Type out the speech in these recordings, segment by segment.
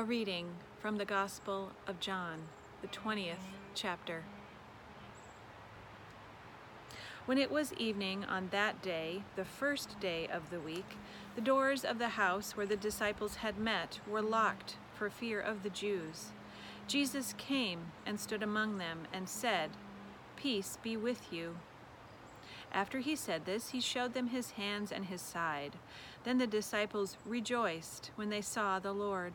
A reading from the Gospel of John, the 20th chapter. When it was evening on that day, the first day of the week, the doors of the house where the disciples had met were locked for fear of the Jews. Jesus came and stood among them and said, Peace be with you. After he said this, he showed them his hands and his side. Then the disciples rejoiced when they saw the Lord.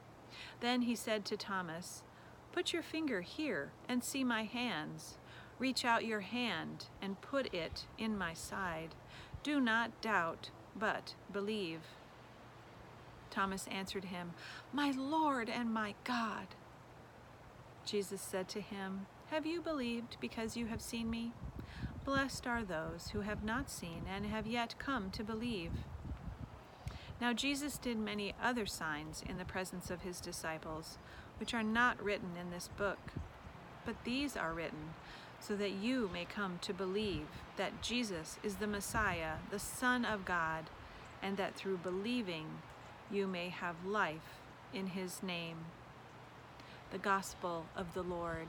Then he said to Thomas, Put your finger here and see my hands. Reach out your hand and put it in my side. Do not doubt, but believe. Thomas answered him, My Lord and my God. Jesus said to him, Have you believed because you have seen me? Blessed are those who have not seen and have yet come to believe. Now Jesus did many other signs in the presence of his disciples, which are not written in this book. But these are written so that you may come to believe that Jesus is the Messiah, the Son of God, and that through believing you may have life in his name. The Gospel of the Lord.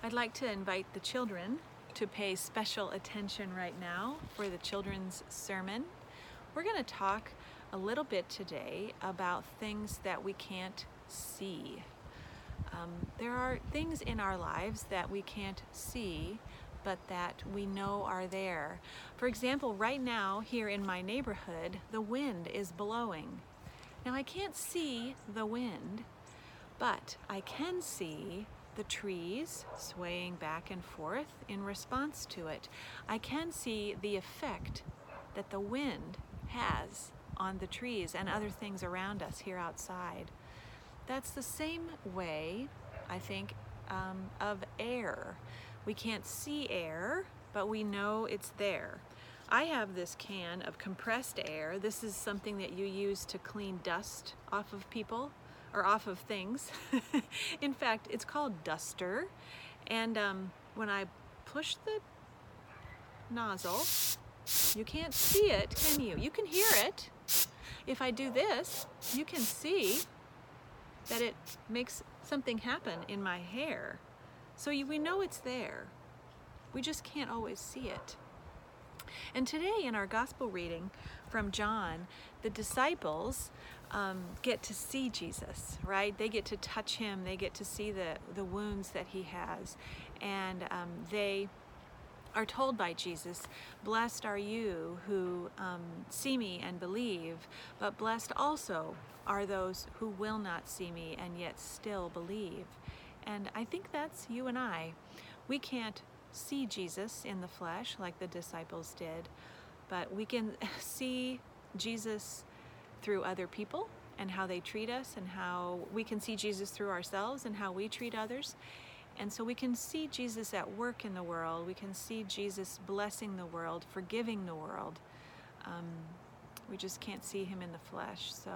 I'd like to invite the children to pay special attention right now for the children's sermon. We're going to talk a little bit today about things that we can't see. Um, there are things in our lives that we can't see, but that we know are there. For example, right now here in my neighborhood, the wind is blowing. Now I can't see the wind, but I can see the trees swaying back and forth in response to it. I can see the effect that the wind has on the trees and other things around us here outside. That's the same way, I think, um, of air. We can't see air, but we know it's there. I have this can of compressed air. This is something that you use to clean dust off of people or off of things. In fact, it's called duster. And um, when I push the nozzle, you can't see it, can you? You can hear it. If I do this, you can see that it makes something happen in my hair. So you, we know it's there. We just can't always see it. And today in our gospel reading from John, the disciples um, get to see Jesus, right? They get to touch him, they get to see the, the wounds that he has, and um, they are told by Jesus, Blessed are you who um, see me and believe, but blessed also are those who will not see me and yet still believe. And I think that's you and I. We can't see Jesus in the flesh like the disciples did, but we can see Jesus through other people and how they treat us and how we can see Jesus through ourselves and how we treat others. And so we can see Jesus at work in the world. We can see Jesus blessing the world, forgiving the world. Um, we just can't see him in the flesh. So,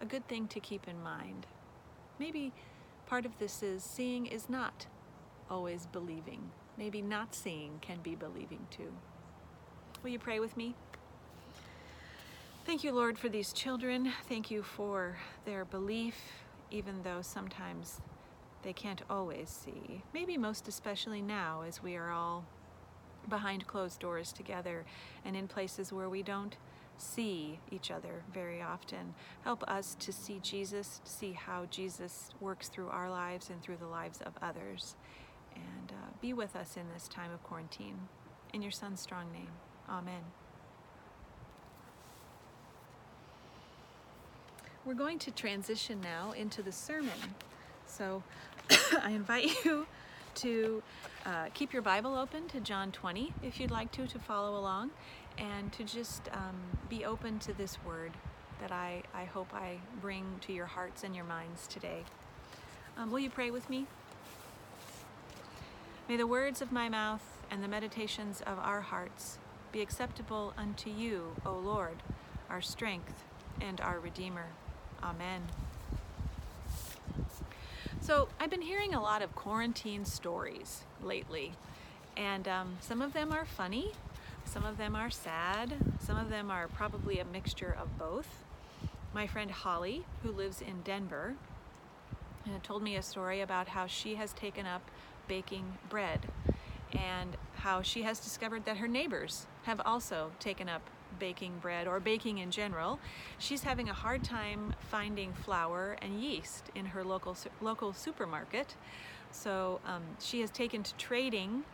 a good thing to keep in mind. Maybe part of this is seeing is not always believing. Maybe not seeing can be believing too. Will you pray with me? Thank you, Lord, for these children. Thank you for their belief, even though sometimes they can't always see. Maybe most especially now as we are all behind closed doors together and in places where we don't see each other very often. Help us to see Jesus, to see how Jesus works through our lives and through the lives of others. And uh, be with us in this time of quarantine. In your Son's strong name. Amen. We're going to transition now into the sermon. So I invite you to uh, keep your Bible open to John 20 if you'd like to, to follow along, and to just um, be open to this word that I, I hope I bring to your hearts and your minds today. Um, will you pray with me? May the words of my mouth and the meditations of our hearts be acceptable unto you, O Lord, our strength and our Redeemer. Amen. So, I've been hearing a lot of quarantine stories lately, and um, some of them are funny, some of them are sad, some of them are probably a mixture of both. My friend Holly, who lives in Denver, uh, told me a story about how she has taken up baking bread and how she has discovered that her neighbors have also taken up baking bread or baking in general. She's having a hard time finding flour and yeast in her local local supermarket. So um, she has taken to trading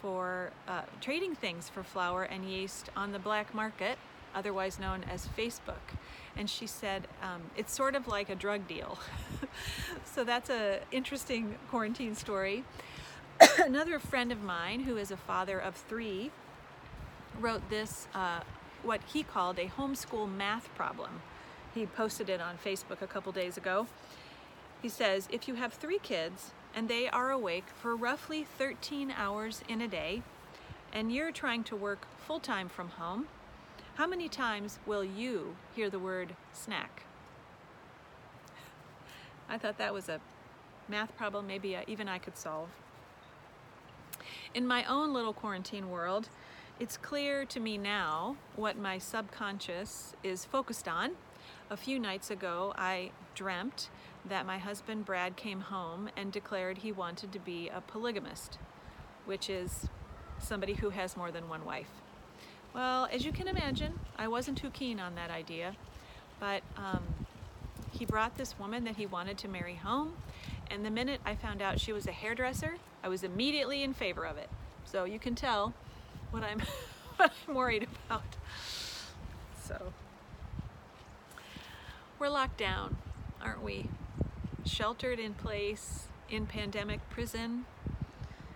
for uh, trading things for flour and yeast on the black market, otherwise known as Facebook. And she said um, it's sort of like a drug deal. so that's a interesting quarantine story. Another friend of mine, who is a father of three, wrote this uh, what he called a homeschool math problem. He posted it on Facebook a couple days ago. He says, if you have three kids and they are awake for roughly 13 hours in a day, and you're trying to work full time from home, how many times will you hear the word snack? I thought that was a math problem maybe uh, even I could solve. In my own little quarantine world, it's clear to me now what my subconscious is focused on. A few nights ago, I dreamt that my husband Brad came home and declared he wanted to be a polygamist, which is somebody who has more than one wife. Well, as you can imagine, I wasn't too keen on that idea, but um, he brought this woman that he wanted to marry home, and the minute I found out she was a hairdresser, I was immediately in favor of it. So you can tell what I'm what I'm worried about. So we're locked down, aren't we? Sheltered in place in pandemic prison,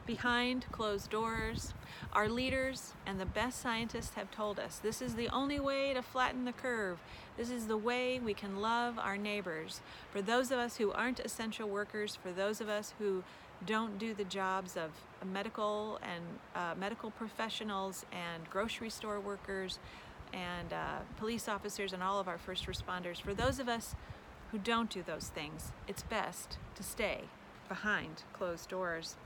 behind closed doors. Our leaders and the best scientists have told us this is the only way to flatten the curve. This is the way we can love our neighbors. For those of us who aren't essential workers, for those of us who don't do the jobs of medical and uh, medical professionals and grocery store workers and uh, police officers and all of our first responders. For those of us who don't do those things, it's best to stay behind closed doors.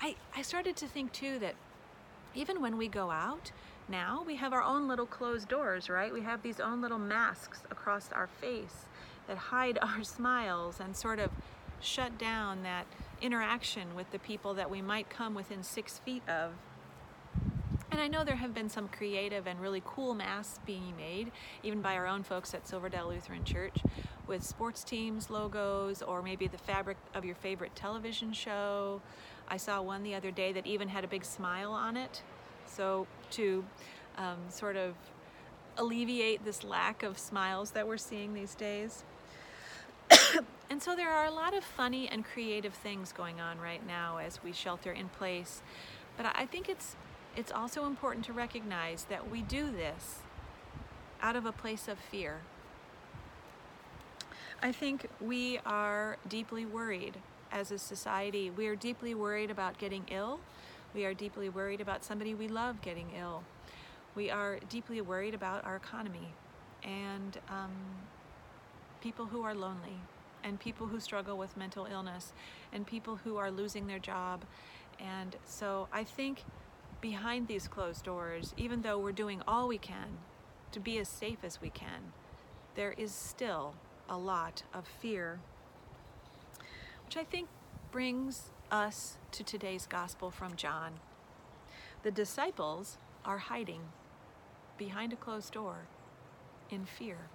I, I started to think too that even when we go out now, we have our own little closed doors, right? We have these own little masks across our face that hide our smiles and sort of shut down that interaction with the people that we might come within six feet of. And I know there have been some creative and really cool masks being made, even by our own folks at Silverdale Lutheran Church, with sports teams logos or maybe the fabric of your favorite television show. I saw one the other day that even had a big smile on it. So, to um, sort of alleviate this lack of smiles that we're seeing these days. And so there are a lot of funny and creative things going on right now as we shelter in place. But I think it's it's also important to recognize that we do this out of a place of fear. I think we are deeply worried as a society. We are deeply worried about getting ill. We are deeply worried about somebody we love getting ill. We are deeply worried about our economy and um, people who are lonely and people who struggle with mental illness and people who are losing their job. And so I think behind these closed doors, even though we're doing all we can to be as safe as we can, there is still a lot of fear, which I think brings us to today's gospel from John. The disciples are hiding behind a closed door in fear.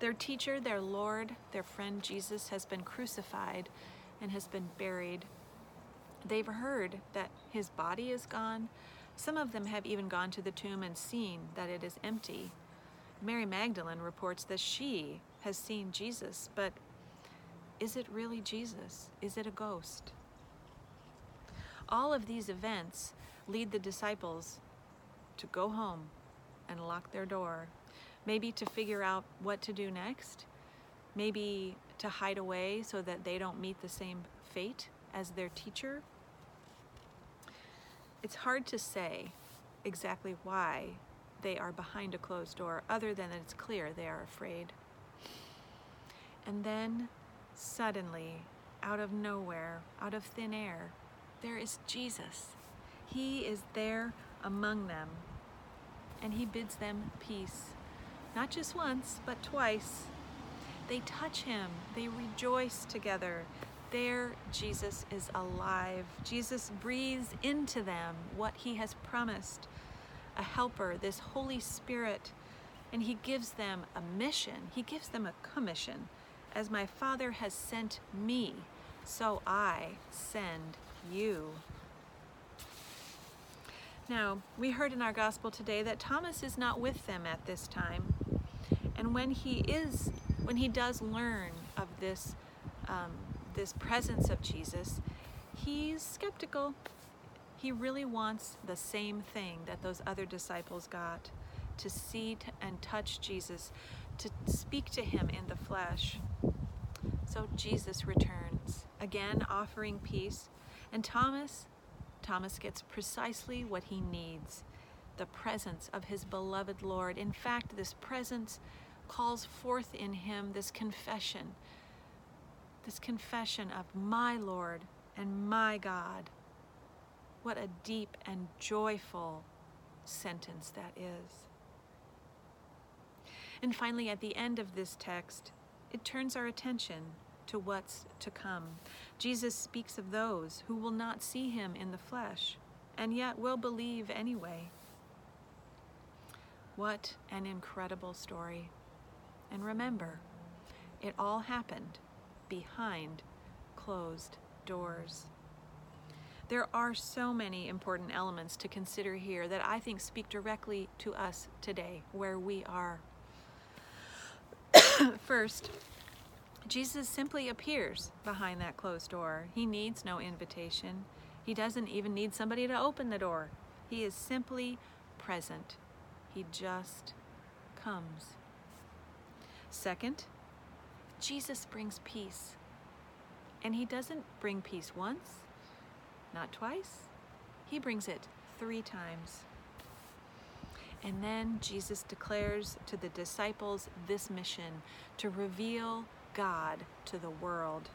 Their teacher, their Lord, their friend Jesus has been crucified and has been buried. They've heard that his body is gone. Some of them have even gone to the tomb and seen that it is empty. Mary Magdalene reports that she has seen Jesus, but is it really Jesus? Is it a ghost? All of these events lead the disciples to go home and lock their door maybe to figure out what to do next, maybe to hide away so that they don't meet the same fate as their teacher. It's hard to say exactly why they are behind a closed door, other than it's clear they are afraid. And then suddenly, out of nowhere, out of thin air, there is Jesus. He is there among them, and he bids them peace not just once, but twice. They touch him, they rejoice together. There, Jesus is alive. Jesus breathes into them what he has promised a helper, this Holy Spirit, and he gives them a mission. He gives them a commission. As my Father has sent me, so I send you. Now, we heard in our gospel today that Thomas is not with them at this time. And when he is, when he does learn of this, um, this presence of Jesus, he's skeptical. He really wants the same thing that those other disciples got to see and touch Jesus, to speak to him in the flesh. So Jesus returns, again offering peace. And Thomas, Thomas gets precisely what he needs the presence of his beloved Lord. In fact, this presence calls forth in him this confession, this confession of my Lord and my God. What a deep and joyful sentence that is. And finally, at the end of this text, it turns our attention to what's to come. Jesus speaks of those who will not see him in the flesh and yet will believe anyway. What an incredible story. And remember, it all happened behind closed doors. There are so many important elements to consider here that I think speak directly to us today, where we are. First, Jesus simply appears behind that closed door. He needs no invitation. He doesn't even need somebody to open the door. He is simply present. He just comes. Second, Jesus brings peace. And he doesn't bring peace once, not twice, he brings it three times. And then Jesus declares to the disciples this mission to reveal God to the world.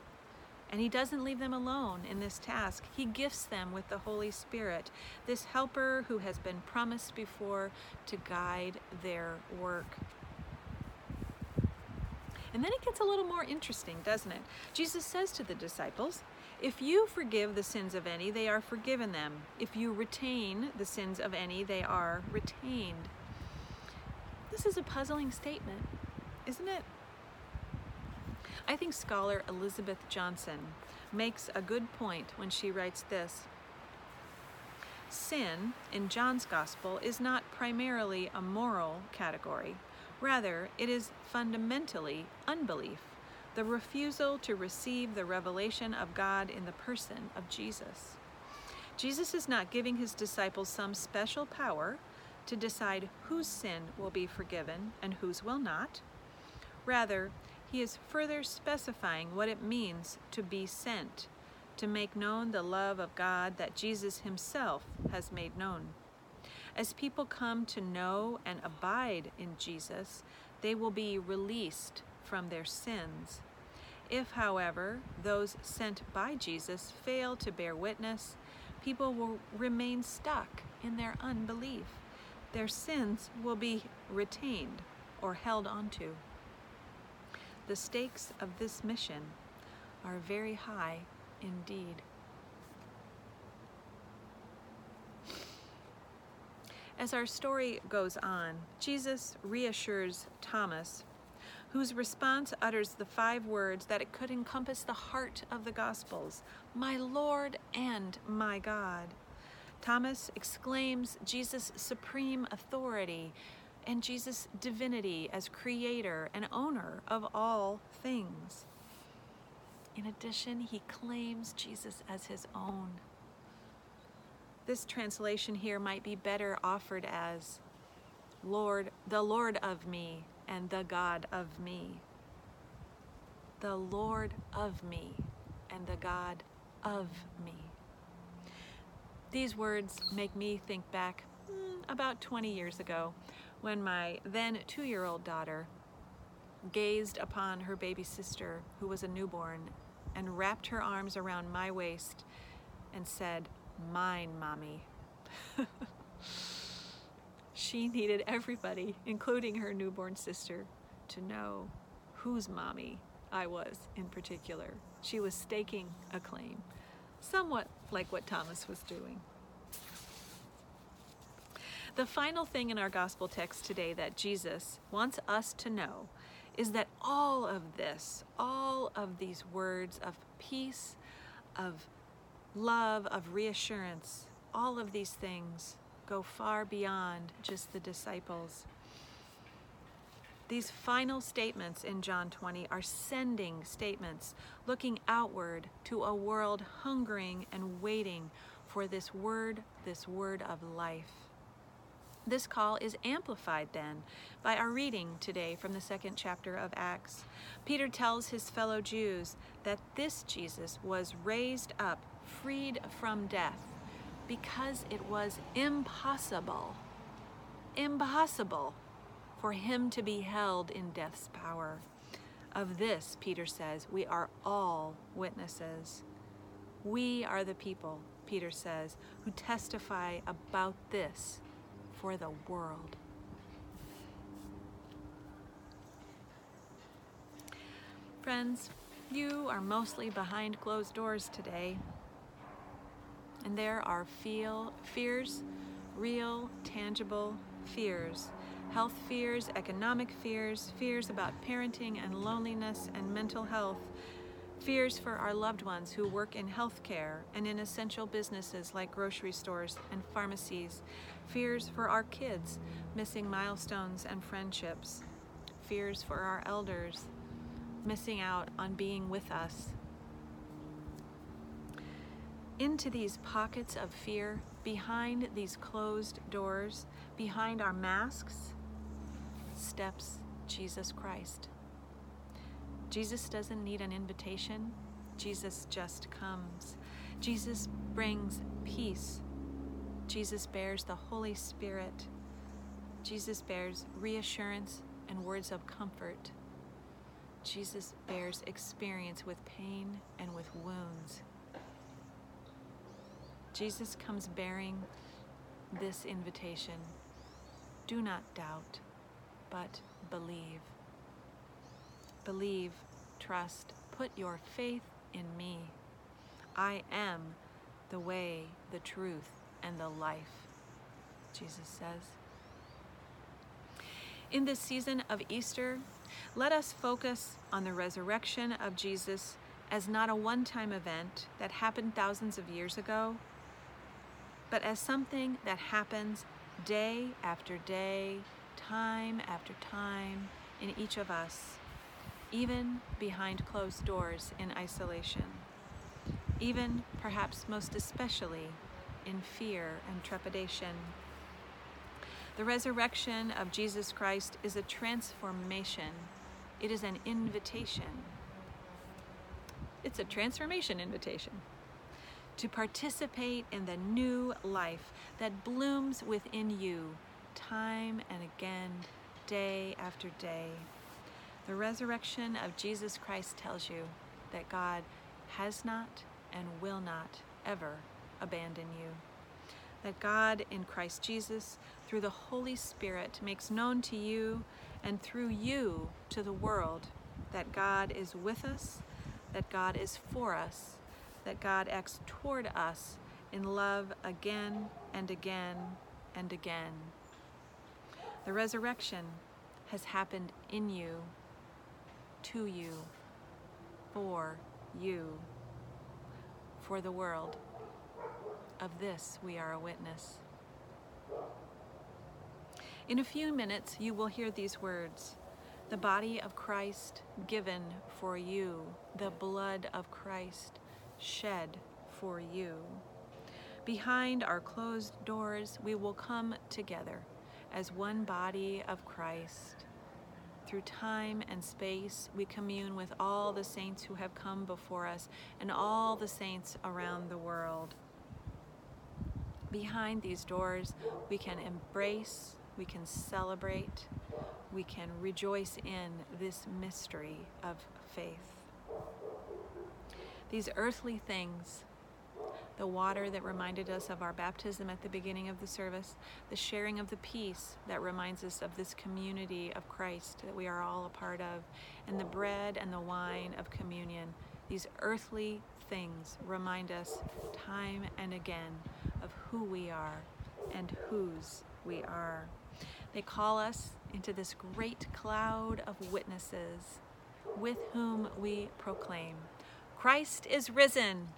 And he doesn't leave them alone in this task. He gifts them with the Holy Spirit, this helper who has been promised before to guide their work. And then it gets a little more interesting, doesn't it? Jesus says to the disciples, If you forgive the sins of any, they are forgiven them. If you retain the sins of any, they are retained. This is a puzzling statement, isn't it? I think scholar Elizabeth Johnson makes a good point when she writes this. Sin in John's Gospel is not primarily a moral category. Rather, it is fundamentally unbelief, the refusal to receive the revelation of God in the person of Jesus. Jesus is not giving his disciples some special power to decide whose sin will be forgiven and whose will not. Rather, he is further specifying what it means to be sent, to make known the love of God that Jesus himself has made known. As people come to know and abide in Jesus, they will be released from their sins. If, however, those sent by Jesus fail to bear witness, people will remain stuck in their unbelief. Their sins will be retained or held onto. The stakes of this mission are very high indeed. As our story goes on, Jesus reassures Thomas, whose response utters the five words that it could encompass the heart of the Gospels My Lord and my God. Thomas exclaims Jesus' supreme authority and Jesus' divinity as creator and owner of all things. In addition, he claims Jesus as his own. This translation here might be better offered as Lord, the Lord of me and the God of me. The Lord of me and the God of me. These words make me think back mm, about 20 years ago when my then two year old daughter gazed upon her baby sister, who was a newborn, and wrapped her arms around my waist and said, Mine, mommy. she needed everybody, including her newborn sister, to know whose mommy I was in particular. She was staking a claim, somewhat like what Thomas was doing. The final thing in our gospel text today that Jesus wants us to know is that all of this, all of these words of peace, of love, of reassurance, all of these things go far beyond just the disciples. These final statements in John 20 are sending statements looking outward to a world hungering and waiting for this word, this word of life. This call is amplified then by our reading today from the second chapter of Acts. Peter tells his fellow Jews that this Jesus was raised up, freed from death, because it was impossible, impossible for him to be held in death's power. Of this, Peter says, we are all witnesses. We are the people, Peter says, who testify about this for the world. Friends, you are mostly behind closed doors today. And there are feel, fears, real, tangible fears. Health fears, economic fears, fears about parenting and loneliness and mental health, fears for our loved ones who work in healthcare and in essential businesses like grocery stores and pharmacies, fears for our kids missing milestones and friendships, fears for our elders missing out on being with us. Into these pockets of fear, behind these closed doors, behind our masks, steps Jesus Christ. Jesus doesn't need an invitation, Jesus just comes. Jesus brings peace Jesus bears the Holy Spirit. Jesus bears reassurance and words of comfort. Jesus bears experience with pain and with wounds. Jesus comes bearing this invitation do not doubt, but believe. Believe, trust, put your faith in me. I am the way, the truth, and the life, Jesus says. In this season of Easter, let us focus on the resurrection of Jesus as not a one time event that happened thousands of years ago, but as something that happens day after day, time after time in each of us, even behind closed doors in isolation, even perhaps most especially in fear and trepidation. The resurrection of Jesus Christ is a transformation, it is an invitation. It's a transformation invitation to participate in the new life that blooms within you time and again, day after day. The resurrection of Jesus Christ tells you that God has not and will not ever abandon you. That God in Christ Jesus, through the Holy Spirit, makes known to you and through you to the world that God is with us, that God is for us, that God acts toward us in love again and again, and again. The resurrection has happened in you, to you, for you, for the world. Of this we are a witness. In a few minutes, you will hear these words the body of Christ given for you, the blood of Christ shed for you. Behind our closed doors, we will come together as one body of Christ. Through time and space, we commune with all the saints who have come before us and all the saints around the world. Behind these doors, we can embrace, we can celebrate, we can rejoice in this mystery of faith. These earthly things, the water that reminded us of our baptism at the beginning of the service, the sharing of the peace that reminds us of this community of Christ that we are all a part of, and the bread and the wine of communion. These earthly things remind us time and again of who we are and whose we are. They call us into this great cloud of witnesses with whom we proclaim Christ is risen.